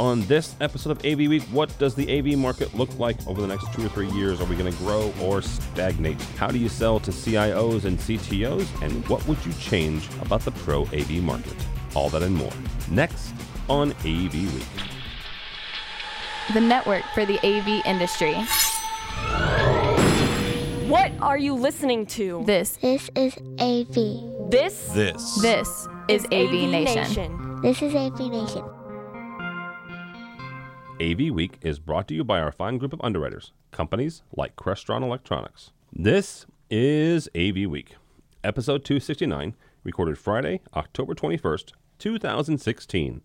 On this episode of AV Week, what does the AV market look like over the next two or three years? Are we going to grow or stagnate? How do you sell to CIOs and CTOs? And what would you change about the pro AV market? All that and more. Next on AV Week. The network for the AV industry. What are you listening to? This, This is AV. This This. this is AV, Nation. This is AV Nation. AV Week is brought to you by our fine group of underwriters, companies like Crestron Electronics. This is AV Week, episode 269, recorded Friday, October 21st, 2016.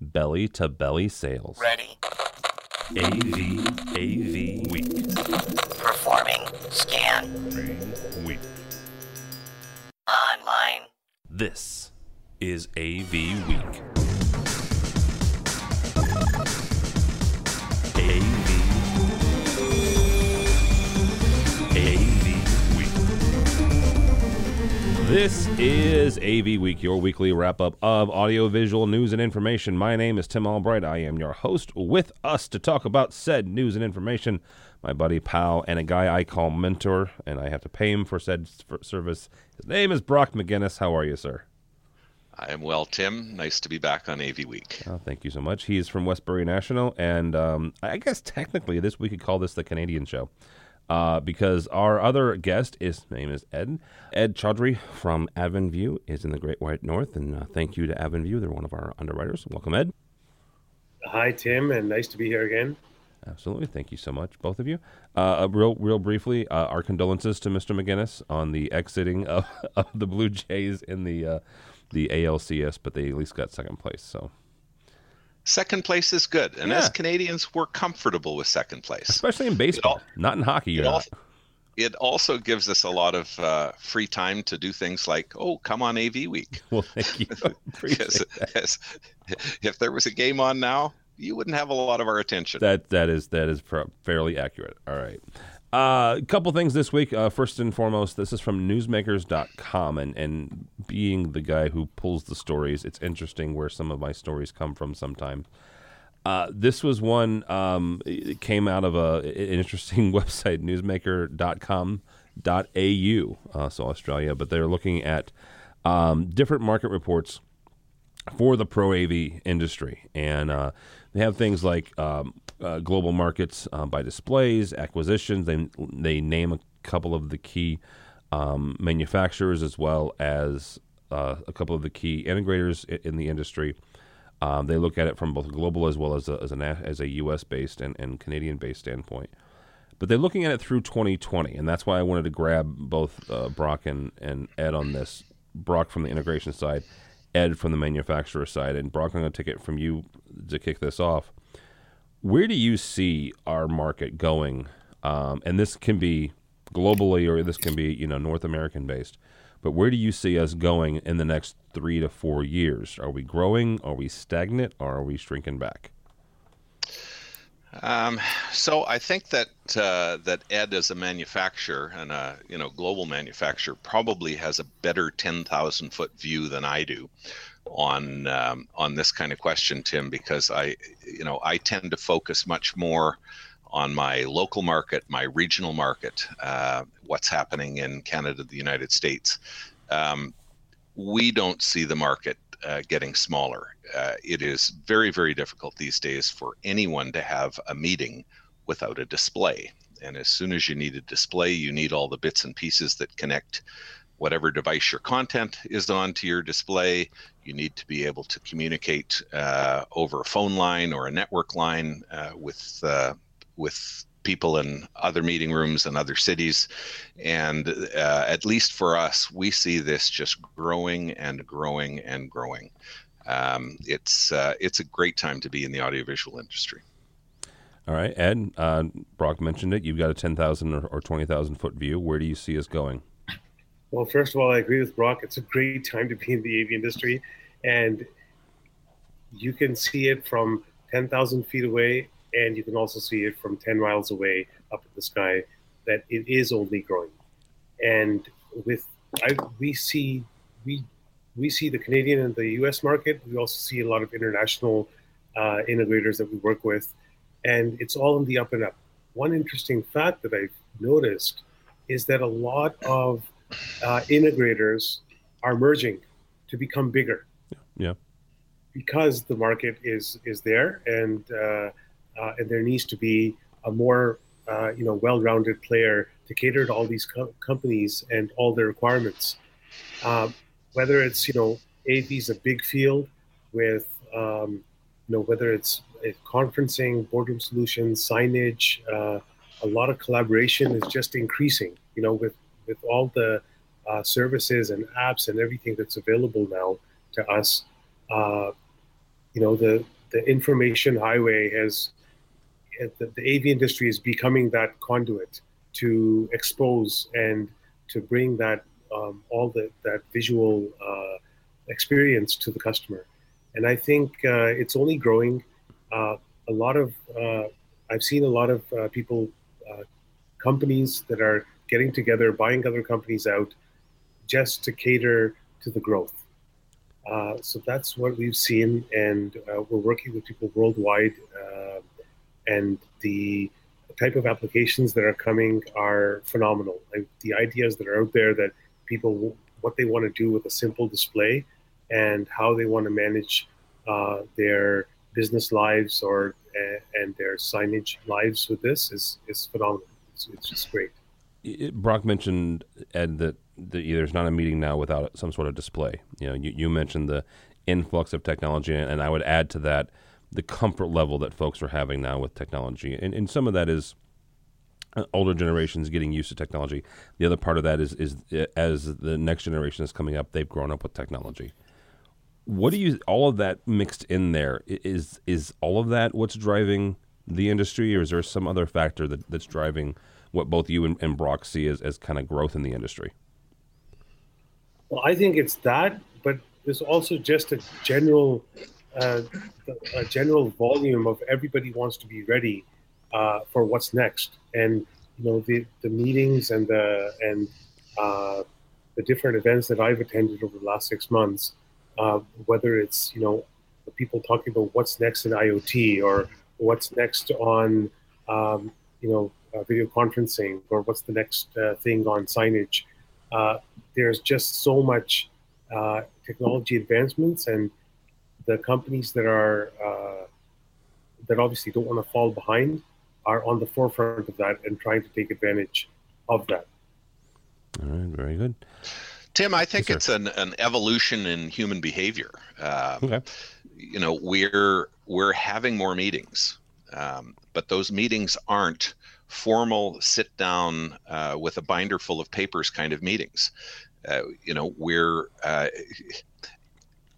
Belly to belly sales. Ready. AV, AV Week. Performing. Scan. Week. Online. This is AV Week. This is AV Week, your weekly wrap up of audiovisual news and information. My name is Tim Albright. I am your host. With us to talk about said news and information, my buddy, pal, and a guy I call mentor, and I have to pay him for said service. His name is Brock McGinnis. How are you, sir? I am well, Tim. Nice to be back on AV Week. Oh, thank you so much. He's from Westbury National, and um, I guess technically this we could call this the Canadian show, uh, because our other guest is his name is Ed Ed Chaudhry from Avenview is in the Great White North, and uh, thank you to Avenview. They're one of our underwriters. Welcome, Ed. Hi, Tim, and nice to be here again. Absolutely, thank you so much, both of you. Uh, real, real briefly, uh, our condolences to Mr. McGinnis on the exiting of, of the Blue Jays in the uh, the ALCS, but they at least got second place. So Second place is good, and Yeah. as Canadians, we're comfortable with second place. especially in baseball, al- not in hockey. You're It, not. it also gives us a lot of uh, free time to do things like, oh, come on AV Week. Well, thank you. That. if there was a game on now, you wouldn't have a lot of our attention. that that is that is pro- fairly accurate. All right. Uh, a couple things this week. Uh, first and foremost, this is from newsmakers.com. And, and being the guy who pulls the stories, it's interesting where some of my stories come from sometimes. Uh, this was one, um, it came out of a, an interesting website, newsmaker.com.au, uh, so Australia, but they're looking at um, different market reports for the pro AV industry, and uh, they have things like um, uh, global markets uh, by displays, acquisitions. They they name a couple of the key um, manufacturers as well as uh, a couple of the key integrators i- in the industry. Um, they look at it from both global as well as a, as a as a U.S. based and, and Canadian based standpoint. But they're looking at it through 2020, and that's why I wanted to grab both uh, Brock and, and Ed on this. Brock from the integration side, Ed from the manufacturer side, and Brock, I'm going to take it from you to kick this off. Where do you see our market going? Um, and this can be globally, or this can be you know North American based. But where do you see us going in the next three to four years? Are we growing? Are we stagnant? Or are we shrinking back? Um, so I think that uh, that Ed, as a manufacturer and a you know global manufacturer, probably has a better ten thousand foot view than I do on um, on this kind of question, Tim, because I you know I tend to focus much more on my local market, my regional market, uh, what's happening in Canada, the United States. Um, we don't see the market uh, getting smaller. Uh, it is very, very difficult these days for anyone to have a meeting without a display. And as soon as you need a display, you need all the bits and pieces that connect whatever device your content is on to your display. You need to be able to communicate uh, over a phone line or a network line uh, with uh, with people in other meeting rooms and other cities. And uh, at least for us, we see this just growing and growing and growing. Um, it's uh, it's a great time to be in the audiovisual industry. All right, Ed. Uh, Brock mentioned it. You've got a ten thousand or, twenty thousand foot view. Where do you see us going? Well, first of all, I agree with Brock. It's a great time to be in the AV industry, and you can see it from 10,000 feet away, and you can also see it from 10 miles away up in the sky that it is only growing. And with I, we see we we see the Canadian and the U.S. market. We also see a lot of international uh, integrators that we work with, and it's all in the up and up. One interesting fact that I've noticed is that a lot of uh, integrators are merging to become bigger. Yeah. Because the market is is there, and uh, uh, and there needs to be a more uh, you know well-rounded player to cater to all these co- companies and all their requirements. Um, whether it's you know AV is a big field with um, you know whether it's conferencing, boardroom solutions, signage, uh, a lot of collaboration is just increasing. You know with with all the uh, services and apps and everything that's available now to us. Uh, you know the the information highway has the, the AV industry is becoming that conduit to expose and to bring that um, all the, that visual uh, experience to the customer. And I think uh, it's only growing. Uh, a lot of uh, I've seen a lot of uh, people, uh, companies that are getting together, buying other companies out, just to cater to the growth. so that's what we've seen, and we're working with people worldwide, and the type of applications that are coming are phenomenal. Like the ideas that are out there that people what they want to do with a simple display and how they want to manage uh, their business lives or uh, and their signage lives with this is is phenomenal. It's, it's just great. It, Brock mentioned Ed that, that there's not a meeting now without some sort of display. You know, you, you mentioned the influx of technology, and I would add to that the comfort level that folks are having now with technology, and and some of that is uh, older generations getting used to technology. The other part of that is is uh, as the next generation is coming up, they've grown up with technology. What do you all of that mixed in there is is all of that what's driving the industry, or is there some other factor that, that's driving what both you and, and Brock see as, as kind of growth in the industry? Well, I think it's that, but there's also just a general uh, a general volume of everybody wants to be ready uh, for what's next, and you know the the meetings and the and uh, the different events that I've attended over the last six months, uh, whether it's you know people talking about what's next in IoT or what's next on um, you know video conferencing or what's the next uh, thing on signage. there's just so much technology advancements and the companies that are uh, that obviously don't want to fall behind are on the forefront of that and trying to take advantage of that. All right, very good. Tim, I think yes, it's an, an evolution in human behavior. Um, okay. You know, we're we're having more meetings, um, but those meetings aren't formal sit down uh, with a binder full of papers kind of meetings. Uh, you know, we're uh,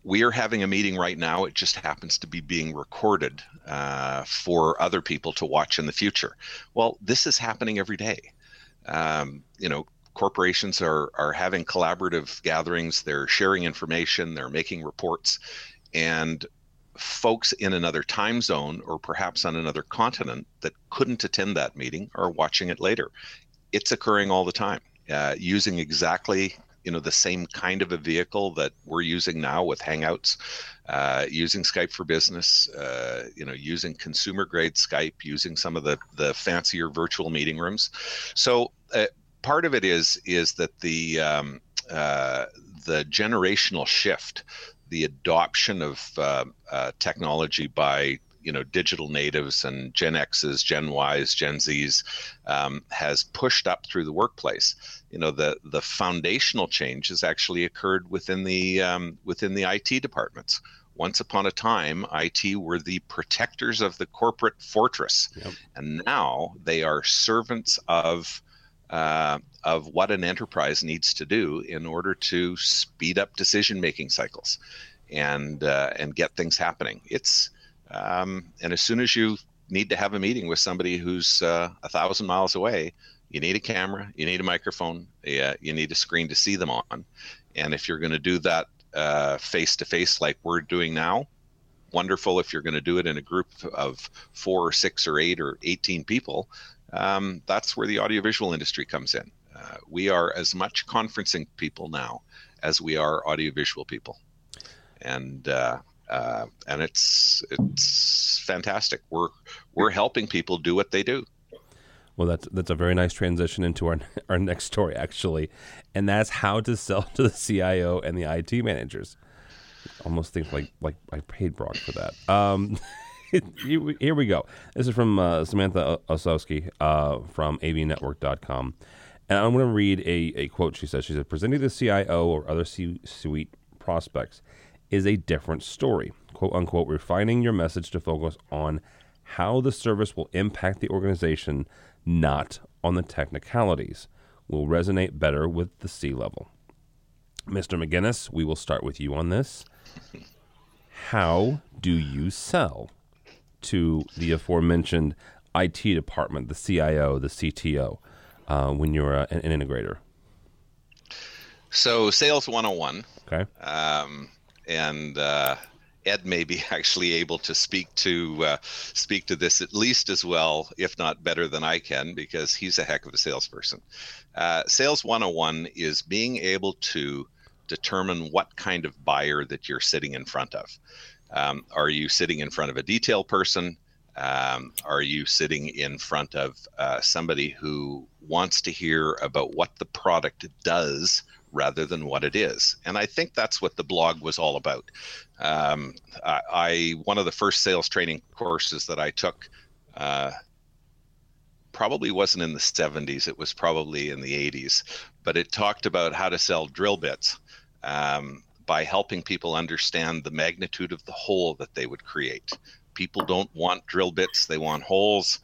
we are having a meeting right now. It just happens to be being recorded uh, for other people to watch in the future. Well, this is happening every day. Um, you know, corporations are are having collaborative gatherings. They're sharing information. They're making reports, and folks in another time zone or perhaps on another continent that couldn't attend that meeting are watching it later. It's occurring all the time. Uh, using exactly you know the same kind of a vehicle that we're using now with Hangouts, uh, using Skype for Business, uh, you know, using consumer grade Skype, using some of the the fancier virtual meeting rooms. So uh, part of it is is that the um, uh, the generational shift, the adoption of uh, uh, technology by you know digital natives and Gen X's, Gen Y's, Gen Z's um, has pushed up through the workplace. You know the the foundational change has actually occurred within the um, within the IT departments. Once upon a time, IT were the protectors of the corporate fortress, yep. and now they are servants of uh, of what an enterprise needs to do in order to speed up decision making cycles and uh, and get things happening. It's um, and as soon as you need to have a meeting with somebody who's uh, a thousand miles away, you need a camera, you need a microphone, yeah, you need a screen to see them on. And if you're going to do that face to face like we're doing now, wonderful. If you're going to do it in a group of four or six or eight or 18 people, um, that's where the audiovisual industry comes in. Uh, we are as much conferencing people now as we are audiovisual people. And uh, uh, and it's it's fantastic. We're we're helping people do what they do. Well, that's that's a very nice transition into our our next story, actually, and that's how to sell to the CIO and the IT managers. Almost think like like I paid Brock for that. Um, here we go. This is from uh, Samantha Osowski uh, from avnetwork.com. And I'm going to read a, a quote she says. She said, Presenting the CIO or other C suite prospects is a different story. Quote unquote, refining your message to focus on how the service will impact the organization, not on the technicalities, will resonate better with the C level. Mr. McGinnis, we will start with you on this. How do you sell to the aforementioned IT department, the CIO, the CTO, uh, when you're a, an, integrator? So, sales 101. Okay. Um, and uh, Ed may be actually able to speak to uh, speak to this at least as well, if not better than I can, because he's a heck of a salesperson. Uh, sales 101 is being able to determine what kind of buyer that you're sitting in front of. Um, are you sitting in front of a detail person? Um, are you sitting in front of uh, somebody who wants to hear about what the product does rather than what it is? And I think that's what the blog was all about. Um, I, I, one of the first sales training courses that I took uh, probably wasn't in the 70s; it was probably in the 80s, but it talked about how to sell drill bits. Um, by helping people understand the magnitude of the hole that they would create. People don't want drill bits, they want holes.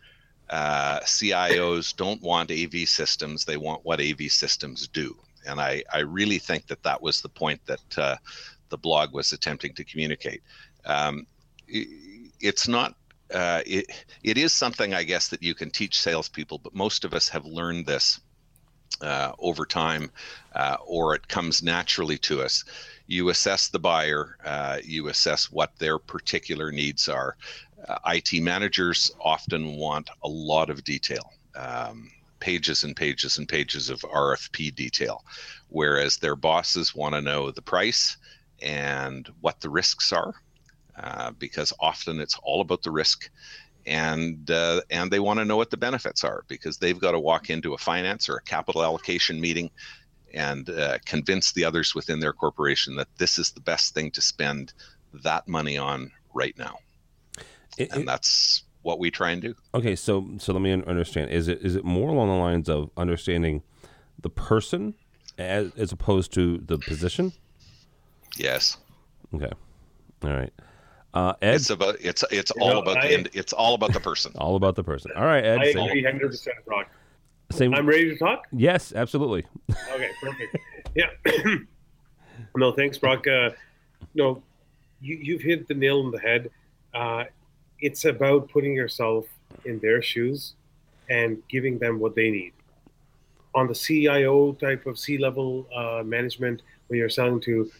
Uh, CIOs don't want AV systems, they want what AV systems do. And I, I really think that that was the point that uh, the blog was attempting to communicate. Um, it, it's not uh, it, it is something I guess that you can teach salespeople, but most of us have learned this uh, over time, uh, or it comes naturally to us you assess the buyer, uh, you assess what their particular needs are. Uh, IT managers often want a lot of detail. Um, pages and pages and pages of RFP detail, whereas their bosses want to know the price and what the risks are, uh, because often it's all about the risk, and uh, and they want to know what the benefits are because they've got to walk into a finance or a capital allocation meeting and uh, convince the others within their corporation that this is the best thing to spend that money on right now. It, and that's what we try and do. Okay, so so let me understand. Is it is it more along the lines of understanding the person as as opposed to the position? Yes. Okay. All right. Uh, Ed, it's about it's it's all know, about I, the it's all about the person. all about the person. All right, Ed. I agree hundred percent, Brock. Same. I'm ready to talk. Yes, absolutely. okay, perfect. Yeah. no, thanks, Brock. Uh, no, you, you've hit the nail on the head. Uh, it's about putting yourself in their shoes and giving them what they need. On the CIO type of C level uh, management, when you're selling to,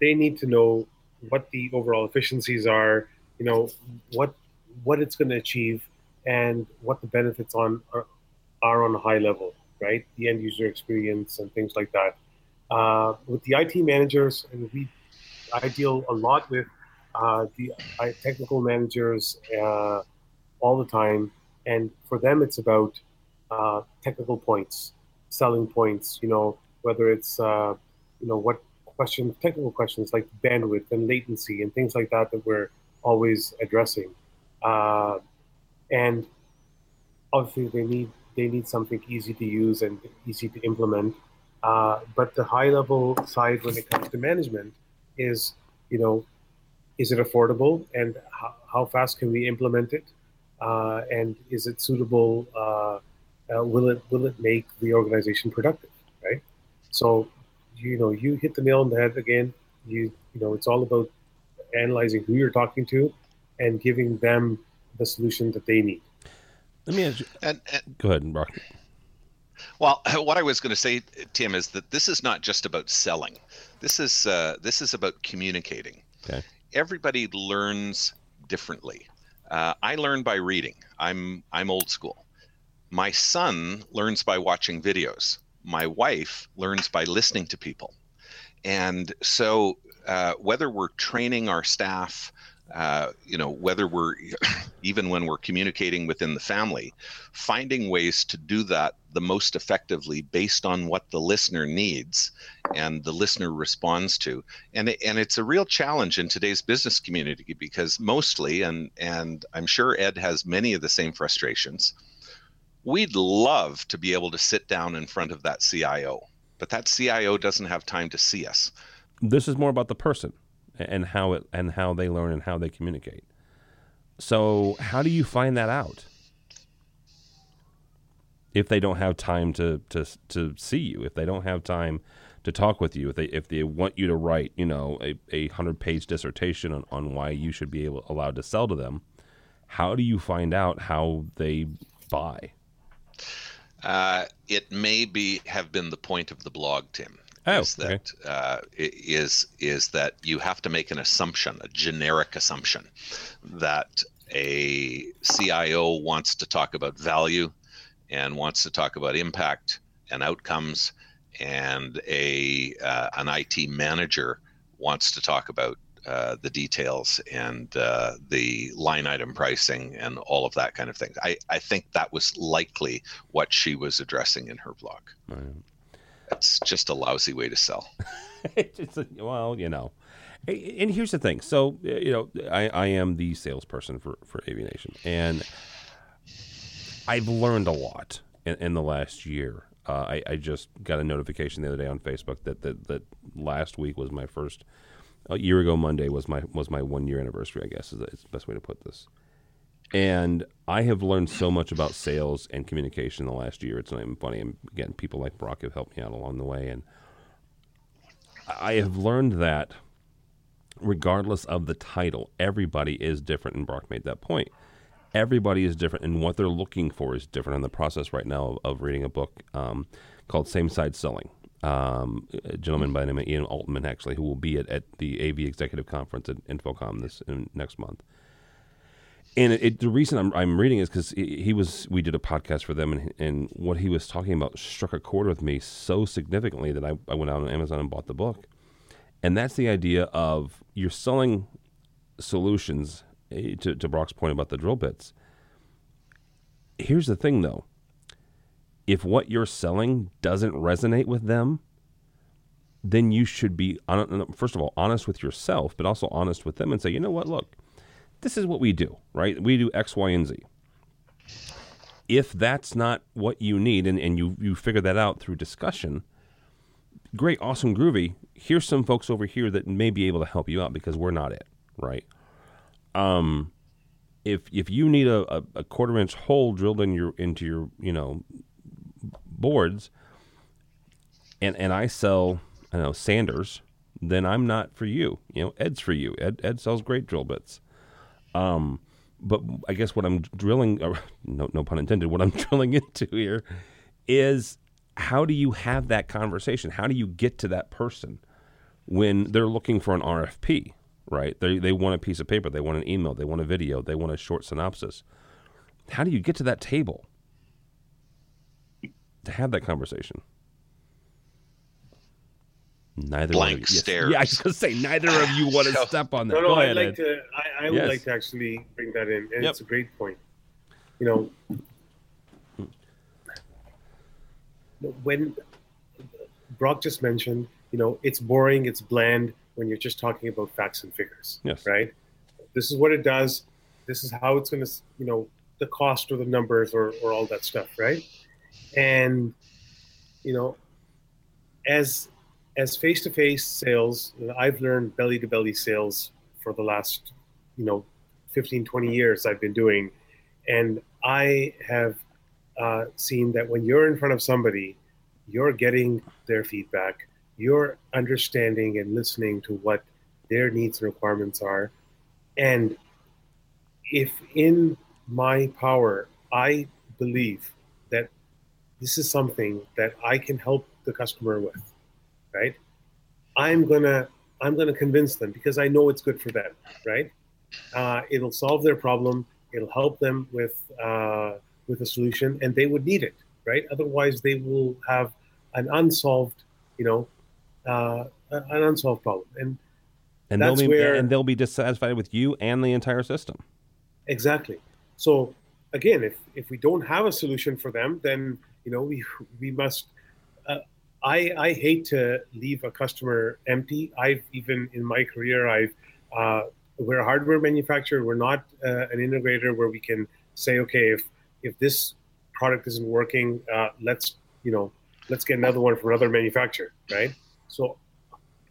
they need to know what the overall efficiencies are. You know what what it's going to achieve and what the benefits on are, are on a high level, right? The end user experience and things like that. Uh, with the IT managers, and we, I deal a lot with uh, the uh, technical managers uh, all the time, and for them, it's about uh, technical points, selling points. You know, whether it's uh, you know what questions, technical questions like bandwidth and latency and things like that that we're always addressing, and obviously they need they need something easy to use and easy to implement. Uh, but the high level side when it comes to management is, you know, is it affordable and how, how fast can we implement it? Uh, and is it suitable? Uh, uh will it will it make the organization productive? Right. So, you know, you hit the nail on the head again. You you know, it's all about analyzing who you're talking to and giving them the solution that they need. Let me ask you. And, and, Go ahead, Brock. Well, what I was going to say, Tim, is that this is not just about selling. This is uh, this is about communicating. Okay. Everybody learns differently. Uh, I learn by reading. I'm I'm old school. My son learns by watching videos. My wife learns by listening to people, and so uh, whether we're training our staff, uh, you know, whether we're even when we're communicating within the family, finding ways to do that the most effectively based on what the listener needs and the listener responds to. And and it's a real challenge in today's business community because mostly, and and I'm sure Ed has many of the same frustrations. We'd love to be able to sit down in front of that CIO, but that CIO doesn't have time to see us. This is more about the person and how it and how they learn and how they communicate. So, how do you find that out? If they don't have time to to to see you, if they don't have time to talk with you, if they if they want you to write, you know, a, a hundred page dissertation on, on why you should be able allowed to sell to them, how do you find out how they buy? Uh, it may be have been the point of the blog, Tim. Oh, is okay. that uh, is is that you have to make an assumption, a generic assumption, that a CIO wants to talk about value and wants to talk about impact and outcomes, and a uh, an IT manager wants to talk about uh, the details and uh, the line item pricing and all of that kind of thing. I, I think that was likely what she was addressing in her blog. That's just a lousy way to sell. it's a, well, you know. And here's the thing. So, you know, I, I am the salesperson for, for AV Nation, and I've learned a lot in, in the last year. Uh, I, I just got a notification the other day on Facebook that, that, that last week was my first, a year ago Monday was my was my one year anniversary. I guess is the, is the best way to put this. And I have learned so much about sales and communication in the last year. It's not even funny. And again, people like Brock have helped me out along the way, and I have learned that regardless of the title, everybody is different. And Brock made that point. Everybody is different, and what they're looking for is different. In the process right now of, of reading a book um, called Same Side Selling. Um, a gentleman by the name of Ian Altman, actually, who will be at, at the AV Executive Conference at InfoComm this in, next month. And it, it, the reason I'm, I'm reading is because he, was we did a podcast for them, and, and what he was talking about struck a chord with me so significantly that I, I went out on Amazon and bought the book. And that's the idea of you're selling solutions eh, to, to Brock's point about the drill bits. Here's the thing though. If what you're selling doesn't resonate with them, then you should be first of all honest with yourself, but also honest with them and say, you know what, look, this is what we do, right? We do X, Y, and Z. If that's not what you need and, and you, you figure that out through discussion, great, awesome, groovy. Here's some folks over here that may be able to help you out because we're not it, right? Um, if if you need a, a, a quarter inch hole drilled in your into your you know boards, and and I sell I know sanders, then I'm not for you. You know, Ed's for you. Ed Ed sells great drill bits. Um, but I guess what I'm drilling, or no no pun intended, what I'm drilling into here is how do you have that conversation? How do you get to that person when they're looking for an RFP, right? They, they want a piece of paper, they want an email, they want a video, they want a short synopsis. How do you get to that table to have that conversation? Neither Blank of you, yes. Yeah, I was going to say neither of you want to So- step on that. No, no, Go I'd ahead, like Ed. to. I, I would Yes. like to actually bring that in, and Yep. it's a great point. You know, when Brock just mentioned, you know, it's boring, it's bland when you're just talking about facts and figures. Yes. Right. This is what it does. This is how it's going to, you know, the cost or the numbers or, or all that stuff. Right. And, you know, as as face-to-face sales i've learned belly-to-belly sales for the last you know 15 20 years i've been doing. And i have uh, seen that when you're in front of somebody you're getting their feedback. You're understanding and listening to what their needs and requirements are. And if in my power i believe that this is something that i can help the customer with right i'm gonna i'm gonna convince them because i know it's good for them right uh, it'll solve their problem it'll help them with uh, with a solution and they would need it right otherwise they will have an unsolved you know uh, an unsolved problem and and they'll be where- and they'll be dissatisfied with you and the entire system. Exactly. So again, if if we don't have a solution for them, then you know we we must. I I hate to leave a customer empty. I've even in my career, I've uh, we're a hardware manufacturer. We're not uh, an integrator where we can say, okay, if if this product isn't working, uh, let's you know let's get another one from another manufacturer, right? So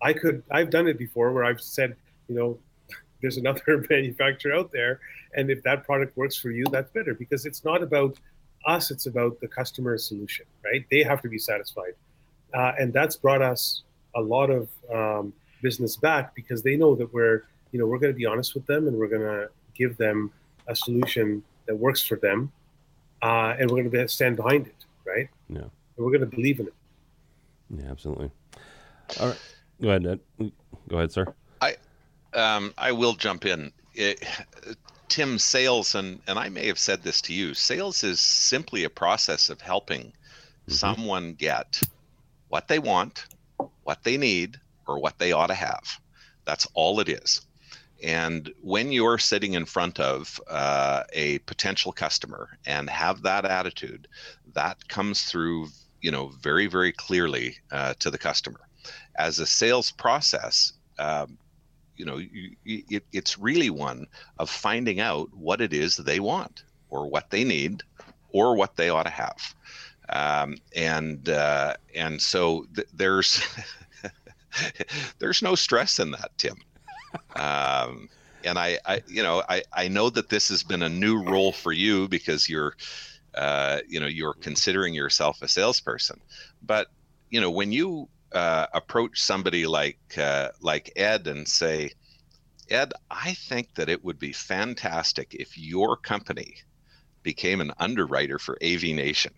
I could I've done it before where I've said, you know, there's another manufacturer out there and if that product works for you that's better because it's not about us it's about the customer solution right they have to be satisfied uh, and that's brought us a lot of um, business back because they know that we're you know we're going to be honest with them and we're going to give them a solution that works for them uh, and we're going to stand behind it right Yeah. and we're going to believe in it Yeah, absolutely. All right, go ahead, Ed. Go ahead, sir. um, I will jump in. It, Tim, sales, and, and I may have said this to you sales is simply a process of helping someone get what they want, what they need, or what they ought to have. That's all it is. And when you're sitting in front of uh, a potential customer and have that attitude, that comes through, you know, very, very clearly uh, to the customer. As a sales process, um, you know, you, it, it's really one of finding out what it is they want or what they need or what they ought to have. Um, and uh, and so th- there's there's no stress in that, Tim. Um, and I, I, you know, I, I know that this has been a new role for you because you're, uh, you know, you're considering yourself a salesperson. But you know, when you uh, approach somebody like uh, like Ed and say, Ed, I think that it would be fantastic if your company became an underwriter for AV Nation.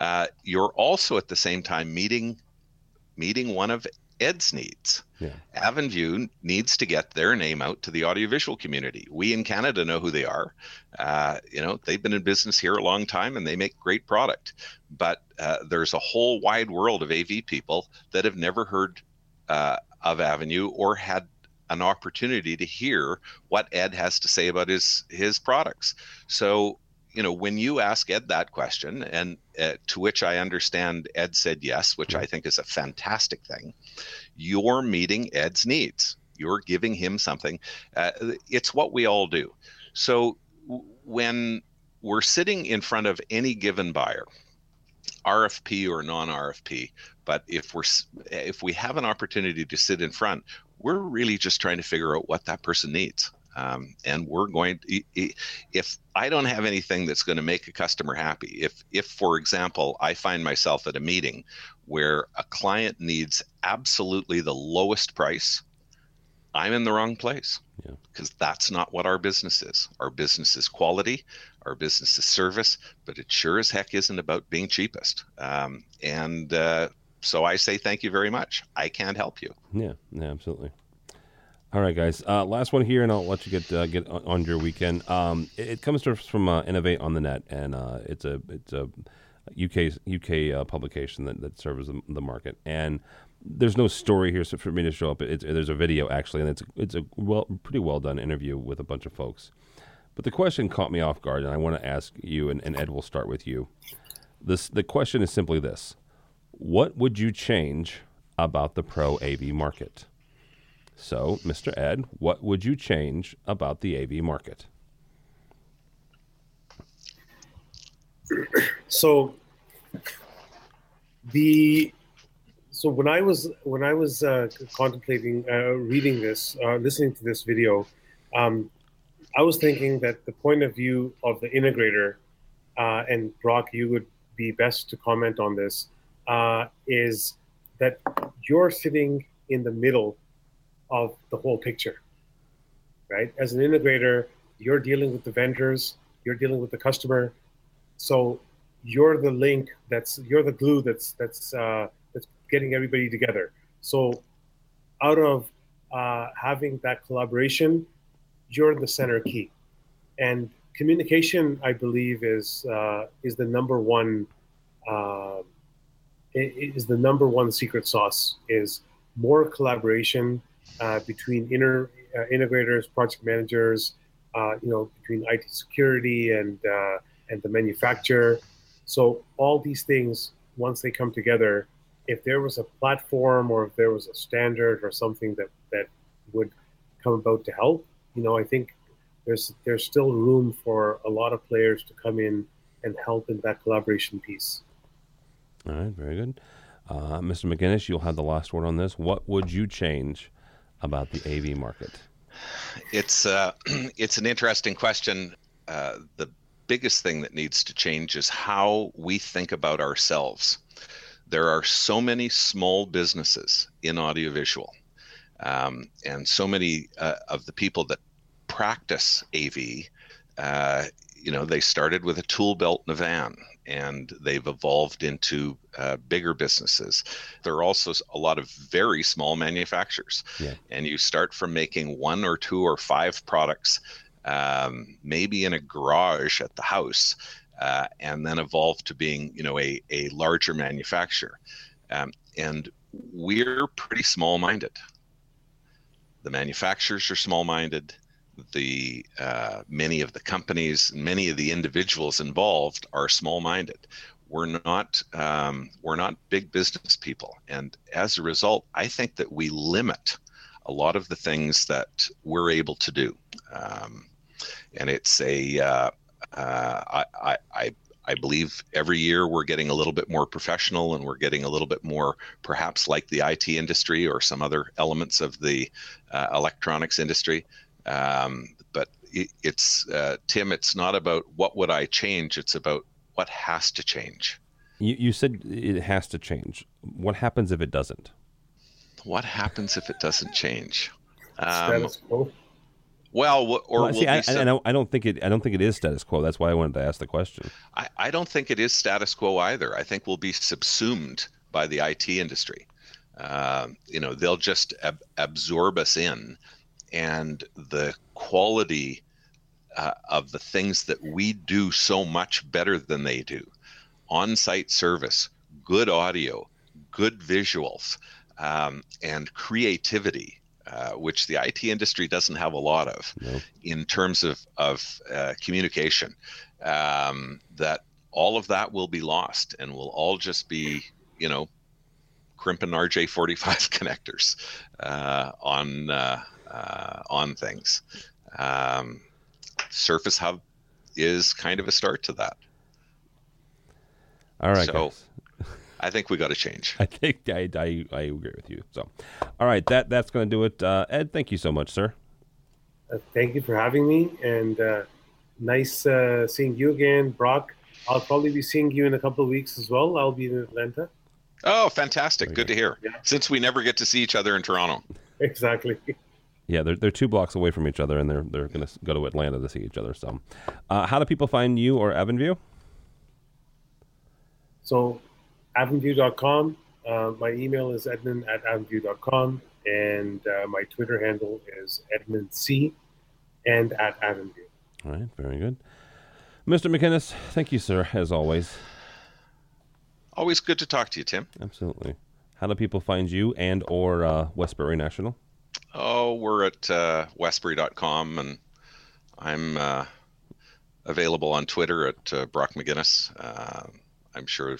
Uh, you're also at the same time meeting meeting one of Ed's needs. Yeah. Avenview needs to get their name out to the audiovisual community. We in Canada know who they are. Uh, you know, they've been in business here a long time and they make great product. But uh, there's a whole wide world of AV people that have never heard uh, of Avenue or had an opportunity to hear what Ed has to say about his his products. So, you know, when you ask Ed that question, and uh, to which I understand Ed said yes, which I think is a fantastic thing, you're meeting Ed's needs. You're giving him something. Uh, it's what we all do. So w- when we're sitting in front of any given buyer, RFP or non-RFP, but if we're if we have an opportunity to sit in front, we're really just trying to figure out what that person needs. Um, and we're going to, if I don't have anything that's going to make a customer happy, if, if, for example, I find myself at a meeting where a client needs absolutely the lowest price, I'm in the wrong place Yeah. because that's not what our business is. Our business is quality, our business is service, but it sure as heck isn't about being cheapest. Um, and uh, so I say thank you very much. I can't help you. Yeah, yeah, absolutely. All right, guys. Uh, last one here, and I'll let you get uh, get on, your weekend. Um, it, it comes to us from uh, Inavate on the Net, and uh, it's a it's a UK UK uh, publication that, that serves the, the market. And there's no story here so for me to show up. It's, there's a video actually, and it's it's a well pretty well done interview with a bunch of folks. But the question caught me off guard, and I want to ask you, and, and Ed, we'll start with you. This the question is simply this: What would you change about the pro AV market? So, Mr. Ed, what would you change about the AV market? so the so when I was when I was uh, contemplating uh, reading this, uh, listening to this video, um, I was thinking that the point of view of the integrator, uh, and Brock, you would be best to comment on this, uh, is that you're sitting in the middle of the whole picture, right? As an integrator, you're dealing with the vendors, you're dealing with the customer, so you're the link that's you're the glue that's that's uh, that's getting everybody together. So out of uh, having that collaboration, you're the center key, and communication, I believe, is uh, is the number one uh, is the number one secret sauce. Is more collaboration uh, between inter, uh, integrators, project managers, uh, you know, between IT security and uh, and the manufacturer. So all these things, once they come together, if there was a platform or if there was a standard or something that that would come about to help, you know, I think there's there's still room for a lot of players to come in and help in that collaboration piece. All right, very good. Uh, Mr. McGinnis, you'll have the last word on this. What would you change about the AV market? It's uh, it's an interesting question. Uh, the biggest thing that needs to change is how we think about ourselves. There are so many small businesses in audiovisual, um, and so many uh, of the people that practice AV. Uh, you know, they started with a tool belt and a van, and they've evolved into uh, bigger businesses. There are also a lot of very small manufacturers, Yeah. and you start from making one or two or five products, um, maybe in a garage at the house, uh, and then evolve to being, you know, a, a larger manufacturer. Um, and we're pretty small-minded. The manufacturers are small-minded the uh, many of the companies, many of the individuals involved are small-minded. We're not um, we're not big business people, and as a result, I think that we limit a lot of the things that we're able to do. Um, and it's a uh, uh, I, I I believe every year we're getting a little bit more professional and we're getting a little bit more perhaps like the IT industry or some other elements of the uh, electronics industry. Um, but it, it's uh, Tim. It's not about what would I change. It's about what has to change. You, you said it has to change. What happens if it doesn't? What happens if it doesn't change? Um, Status quo. well, or Well, will see, I, be some- I, don't, I don't think it. I don't think it is status quo. That's why I wanted to ask the question. I, I don't think it is status quo either. I think we'll be subsumed by the IT industry. Um, you know, they'll just ab- absorb us in, and the quality uh, of the things that we do so much better than they do on site service, good audio, good visuals, um, and creativity. Uh, which the IT industry doesn't have a lot of No. in terms of, of uh, communication. Um, that all of that will be lost and will all just be, you know, crimping RJ45 connectors uh, on uh, on things. Um, Surface Hub is kind of a start to that. All right, So- guys. I think we got to change. I think I, I, I agree with you. So, all right, that that's going to do it. Uh, Ed, thank you so much, sir. Uh, thank you for having me, and uh, nice uh, seeing you again, Brock. I'll probably be seeing you in a couple of weeks as well. I'll be in Atlanta. Oh, fantastic! Very Good to hear. Yeah. Since we never get to see each other in Toronto. Exactly. Yeah, they're they're two blocks away from each other, and they're they're going to go to Atlanta to see each other. So, uh, how do people find you or Avenview? So, avenview.com. Uh, my email is edmund at avenview.com, and uh, my Twitter handle is edmundc and at avonview. All right, very good, Mr. McGinnis. Thank you, sir, as always. Always good to talk to you, Tim. Absolutely. How do people find you and or uh, Westbury National? Oh, we're at uh, westbury.com, and I'm uh, available on Twitter at uh, Brock McGinnis. Uh, I'm sure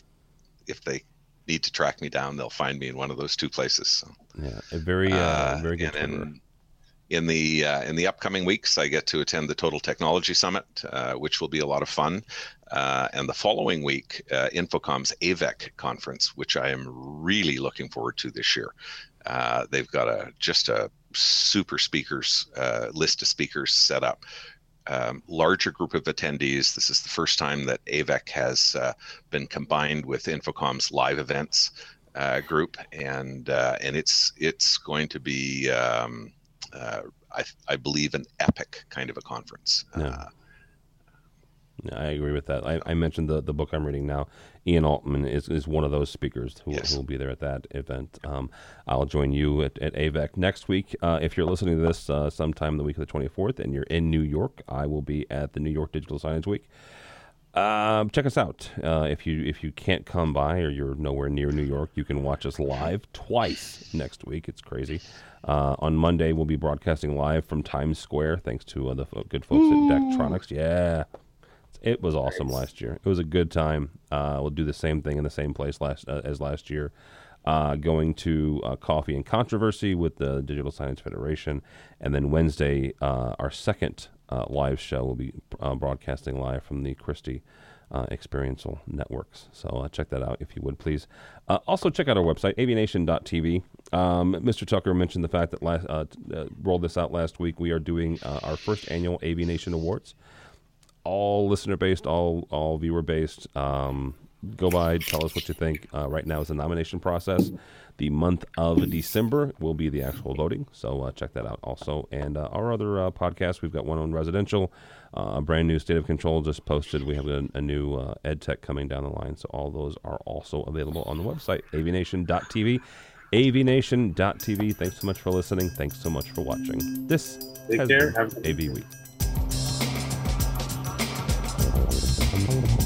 if they need to track me down, they'll find me in one of those two places. So, Yeah, a very uh, uh, very good. and in, in the uh, in the upcoming weeks, I get to attend the Total Technology Summit, uh, which will be a lot of fun. Uh, and the following week, uh, InfoComm's AVEC conference, which I am really looking forward to this year. Uh, they've got a just a super speakers uh, list of speakers set up. Um, larger group of attendees. This is the first time that AVEC has uh, been combined with InfoComm's live events uh, group, and uh, and it's it's going to be, um, uh, I, I believe, an epic kind of a conference. Yeah. Yeah, I agree with that. I, I mentioned the, the book I'm reading now. Ian Altman is, is one of those speakers who, Yes. who will be there at that event. Um, I'll join you at, at AVEC next week. Uh, if you're listening to this uh, sometime the week of the 24th and you're in New York, I will be at the New York Digital Signage Week. Um, check us out uh, if you if you can't come by or you're nowhere near New York. You can watch us live twice next week. It's crazy. Uh, on Monday, we'll be broadcasting live from Times Square, thanks to uh, the good folks at Daktronics. Yeah, it was awesome last year. It was a good time. Uh, we'll do the same thing in the same place last uh, as last year. Uh, going to uh, Coffee and Controversy with the Digital Signage Federation, and then Wednesday, uh, our second uh, live show will be uh, broadcasting live from the Christie uh, Experiential Networks. So uh, check that out if you would please. Uh, also check out our website avnation.tv. Um, Mr. Tucker mentioned the fact that last uh, uh, rolled this out last week. We are doing uh, our first annual AV Nation Awards all listener based, all all viewer based. Um, go by, tell us what you think. Uh, right now is the nomination process. The month of December will be the actual voting, so uh, check that out also. And uh, our other uh, podcasts, we've got one on residential, uh, a brand new State of Control just posted. We have a, a new uh, ed tech coming down the line, so all those are also available on the website avnation.tv. avnation.tv. Thanks so much for listening. Thanks so much for watching. This Take has care. been Have a AV Week. Thank you.